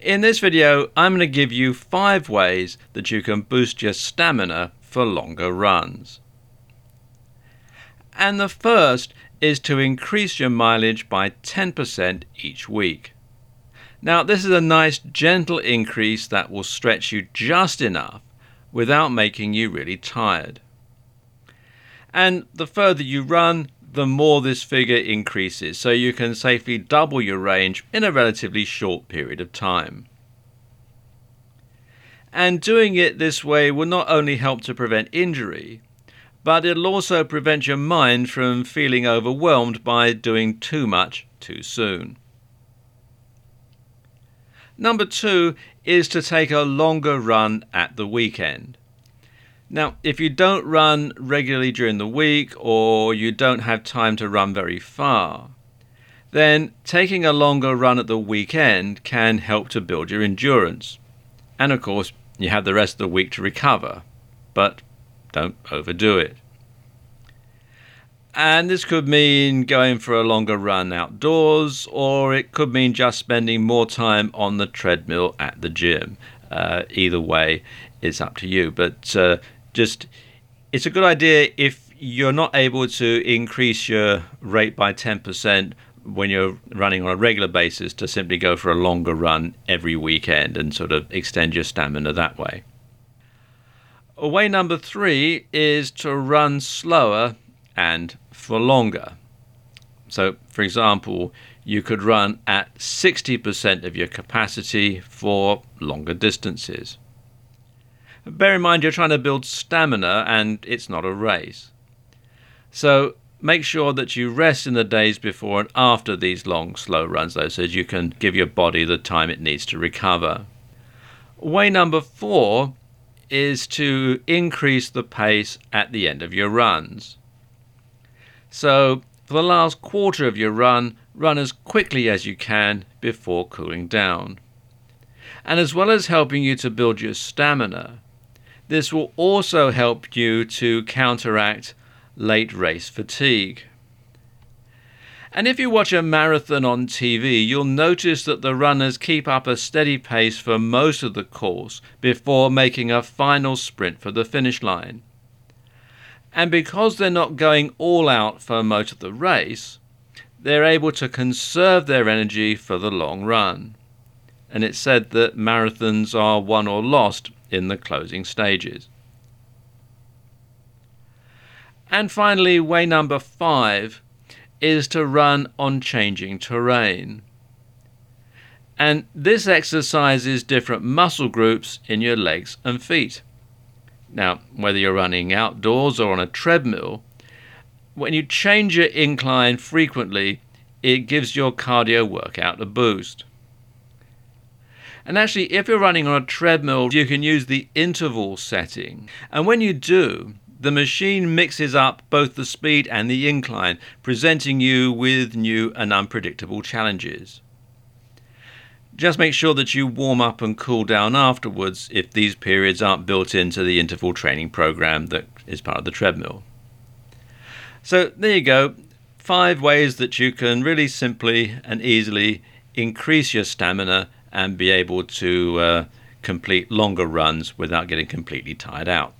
In this video, I'm going to give you five ways that you can boost your stamina for longer runs. And the first is to increase your mileage by 10% each week. Now, this is a nice gentle increase that will stretch you just enough without making you really tired. And the further you run, the more this figure increases, so you can safely double your range in a relatively short period of time. And doing it this way will not only help to prevent injury, but it'll also prevent your mind from feeling overwhelmed by doing too much too soon. Number two is to take a longer run at the weekend. Now, if you don't run regularly during the week or you don't have time to run very far, then taking a longer run at the weekend can help to build your endurance. And of course, you have the rest of the week to recover, but don't overdo it. And this could mean going for a longer run outdoors, or it could mean just spending more time on the treadmill at the gym. Uh, either way, it's up to you. But uh, just it's a good idea if you're not able to increase your rate by 10% when you're running on a regular basis to simply go for a longer run every weekend and sort of extend your stamina that way. Way number three is to run slower and for longer. So, for example, you could run at 60% of your capacity for longer distances. Bear in mind you're trying to build stamina and it's not a race. So make sure that you rest in the days before and after these long, slow runs, though, so you can give your body the time it needs to recover. Way number four is to increase the pace at the end of your runs. So, for the last quarter of your run, run as quickly as you can before cooling down. And as well as helping you to build your stamina, this will also help you to counteract late race fatigue. And if you watch a marathon on TV, you'll notice that the runners keep up a steady pace for most of the course before making a final sprint for the finish line. And because they're not going all out for most of the race, they're able to conserve their energy for the long run. And it's said that marathons are won or lost in the closing stages. And finally, way number five is to run on changing terrain. And this exercises different muscle groups in your legs and feet. Now, whether you're running outdoors or on a treadmill, when you change your incline frequently, it gives your cardio workout a boost. And actually, if you're running on a treadmill, you can use the interval setting. And when you do, the machine mixes up both the speed and the incline, presenting you with new and unpredictable challenges. Just make sure that you warm up and cool down afterwards if these periods aren't built into the interval training program that is part of the treadmill. So, there you go. Five ways that you can really simply and easily increase your stamina and be able to uh, complete longer runs without getting completely tired out.